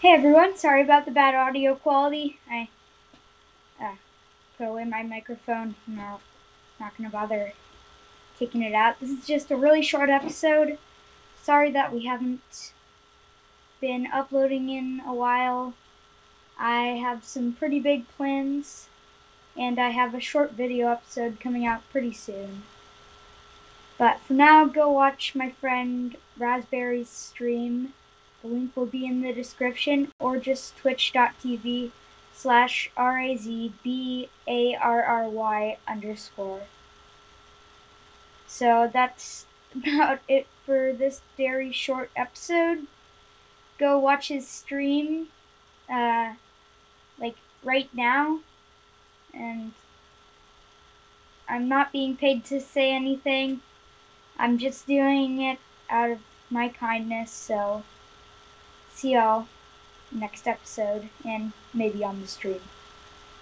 Hey everyone, sorry about the bad audio quality. I uh, put away my microphone. No, not gonna bother taking it out. This is just a really short episode. Sorry that we haven't been uploading in a while. I have some pretty big plans, and I have a short video episode coming out pretty soon. But for now, go watch my friend Razbarry's stream the link will be in the description or just twitch.tv slash R-A-Z-B-A-R-R-Y underscore. So that's about it for this very short episode. Go watch his stream, uh, like right now. And I'm not being paid to say anything. I'm just doing it out of my kindness, so see y'all next episode and maybe on the stream.